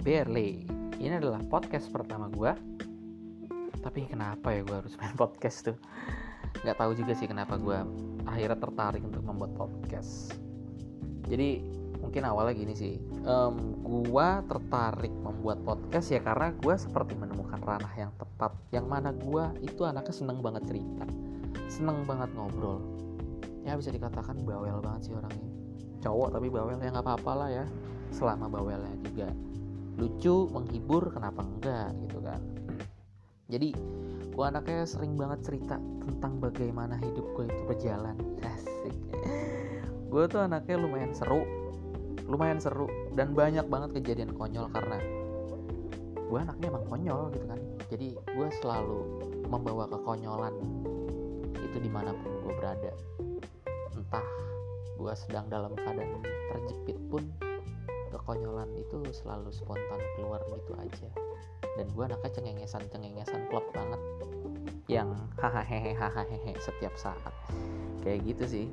Barely. Ini adalah podcast pertama gue. Tapi kenapa ya gue harus main podcast tuh? Gak tahu juga sih kenapa gue akhirnya tertarik untuk membuat podcast. Jadi mungkin awalnya gini sih. Um, gue tertarik membuat podcast ya karena gue seperti menemukan ranah yang tepat. Yang mana gue itu anaknya seneng banget cerita, seneng banget ngobrol. Ya bisa dikatakan bawel banget sih orangnya. Cowok tapi bawel ya nggak apa-apa lah ya selama bawelnya juga lucu menghibur kenapa enggak gitu kan. Jadi gue anaknya sering banget cerita tentang bagaimana hidup gue itu berjalan. Asik. Gue tuh anaknya lumayan seru lumayan seru dan banyak banget kejadian konyol karena gue anaknya emang konyol gitu kan. Jadi gue selalu membawa kekonyolan itu di mana pun gue berada. Entah gue sedang dalam keadaan terjepit pun kekonyolan itu selalu spontan keluar gitu aja. Dan gue anaknya cengengesan cengengesan klub banget. Yang hahaha hahaha setiap saat. Kayak gitu sih.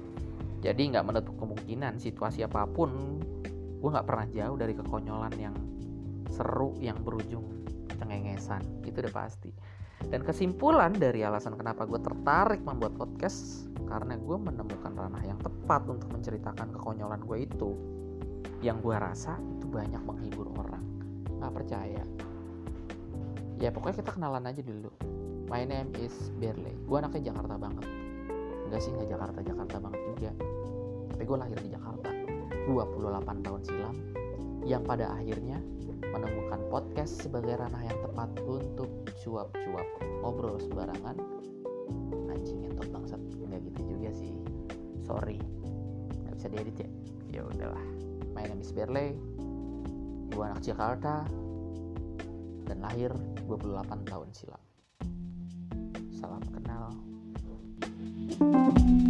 Jadi nggak menutup kemungkinan situasi apa pun gue nggak pernah jauh dari kekonyolan yang seru yang berujung cengengesan. Itu udah pasti. Dan kesimpulan dari alasan kenapa gue tertarik membuat podcast karena gue menemukan ranah yang tepat untuk menceritakan kekonyolan gue itu yang gue rasa itu banyak menghibur orang. Nggak percaya. Ya pokoknya kita kenalan aja dulu. My name is Berle gue anaknya Jakarta banget. Enggak sih nggak Jakarta Jakarta banget juga. Tapi gue lahir di Jakarta. 28 tahun silam yang pada akhirnya menemukan podcast sebagai ranah yang tepat untuk cuap-cuap ngobrol sembarangan. Anjing ngentot bangsat. Nggak gitu juga sih. Sorry. Nggak bisa diedit ya? Ya udahlah my name is Berle gue anak Jakarta dan lahir 28 tahun silam. Salam kenal. thank you